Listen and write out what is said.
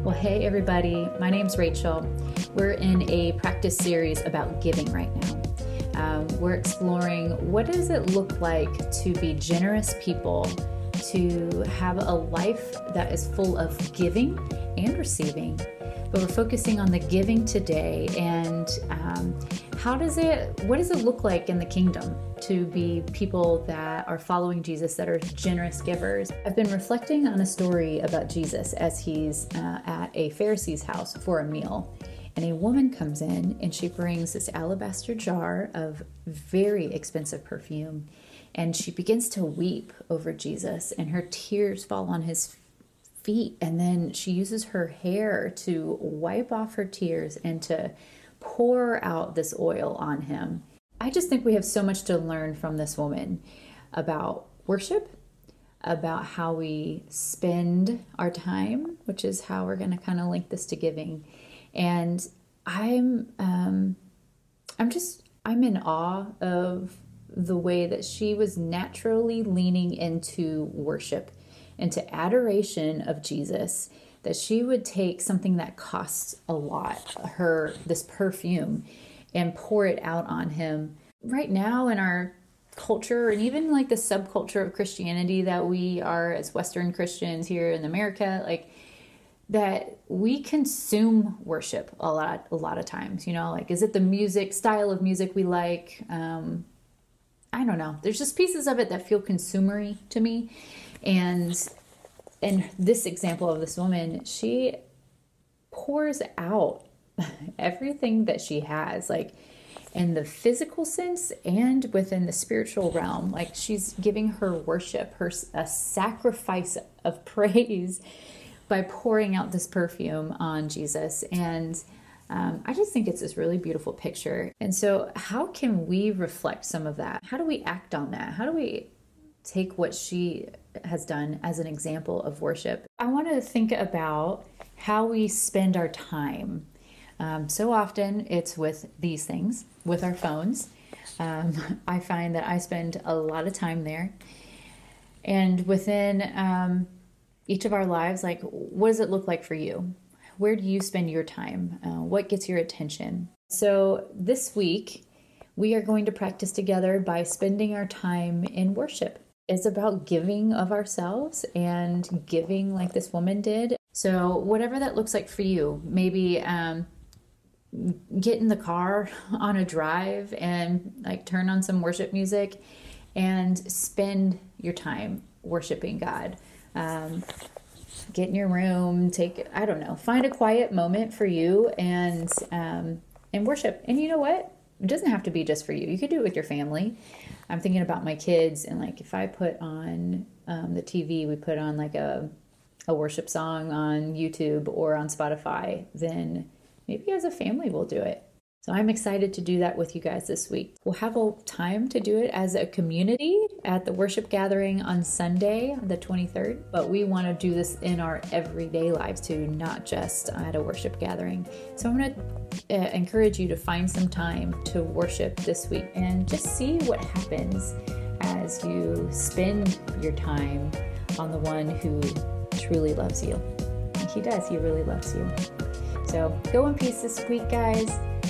Well, hey, everybody. My name's Rachel. We're in a practice series about giving right now. Um, we're exploring what does it look like to be generous people, to have a life that is full of giving and receiving. But we're focusing on the giving today and um, how does it, what does it look like in the kingdom to be people that are following Jesus, that are generous givers? I've been reflecting on a story about Jesus as he's uh, at a Pharisee's house for a meal and a woman comes in and she brings this alabaster jar of very expensive perfume and she begins to weep over Jesus and her tears fall on his feet and then she uses her hair to wipe off her tears and to pour out this oil on him. I just think we have so much to learn from this woman about worship, about how we spend our time, which is how we're going to kind of link this to giving and I'm um, I'm just I'm in awe of the way that she was naturally leaning into worship, into adoration of Jesus. That she would take something that costs a lot, her this perfume, and pour it out on him. Right now in our culture and even like the subculture of Christianity that we are as Western Christians here in America, like that we consume worship a lot a lot of times you know like is it the music style of music we like um i don't know. There's just pieces of it that feel consumery to me. And and this example of this woman she pours out everything that she has like in the physical sense and within the spiritual realm. Like she's giving her worship her a sacrifice of praise by pouring out this perfume on Jesus. And um, I just think it's this really beautiful picture. And so, how can we reflect some of that? How do we act on that? How do we take what she has done as an example of worship? I want to think about how we spend our time. Um, so often it's with these things, with our phones. Um, I find that I spend a lot of time there. And within um, each of our lives, like what does it look like for you? Where do you spend your time? Uh, what gets your attention? So this week, we are going to practice together by spending our time in worship. It's about giving of ourselves and giving like this woman did. So, whatever that looks like for you, maybe um, get in the car on a drive and like turn on some worship music and spend your time worshiping God. Um, get in your room, take I don't know, find a quiet moment for you and um, and worship. And you know what? It doesn't have to be just for you. You could do it with your family. I'm thinking about my kids and like if I put on um, the TV, we put on like a a worship song on YouTube or on Spotify, then maybe as a family we'll do it. So I'm excited to do that with you guys this week. We'll have a time to do it as a community at the worship gathering on Sunday, the 23rd, but we want to do this in our everyday lives too, not just at a worship gathering. So I'm going to uh, encourage you to find some time to worship this week and just see what happens as you spend your time on the one who truly loves you. And he does, he really loves you. So go in peace this week, guys.